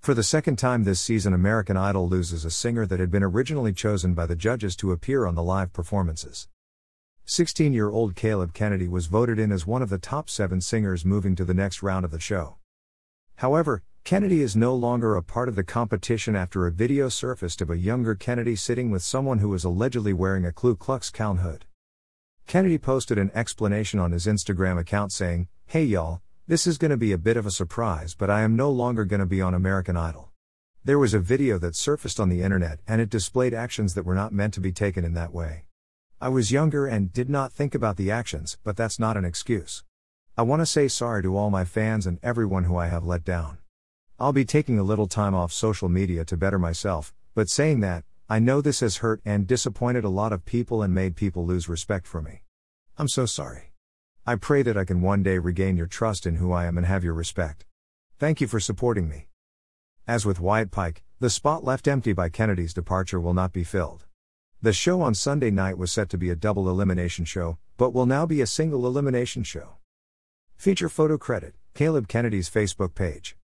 For the second time this season, American Idol loses a singer that had been originally chosen by the judges to appear on the live performances. 16 year old Caleb Kennedy was voted in as one of the top seven singers moving to the next round of the show. However, Kennedy is no longer a part of the competition after a video surfaced of a younger Kennedy sitting with someone who was allegedly wearing a Ku Klux Klan hood. Kennedy posted an explanation on his Instagram account saying, Hey y'all, this is gonna be a bit of a surprise, but I am no longer gonna be on American Idol. There was a video that surfaced on the internet and it displayed actions that were not meant to be taken in that way. I was younger and did not think about the actions, but that's not an excuse. I want to say sorry to all my fans and everyone who I have let down. I'll be taking a little time off social media to better myself, but saying that, I know this has hurt and disappointed a lot of people and made people lose respect for me. I'm so sorry. I pray that I can one day regain your trust in who I am and have your respect. Thank you for supporting me. As with Wyatt Pike, the spot left empty by Kennedy's departure will not be filled. The show on Sunday night was set to be a double elimination show, but will now be a single elimination show. Feature photo credit Caleb Kennedy's Facebook page.